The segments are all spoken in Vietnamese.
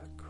chakra.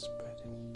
spreading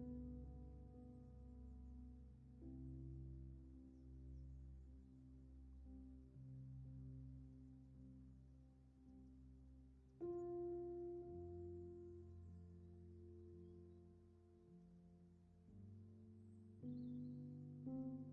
thank mm -hmm. you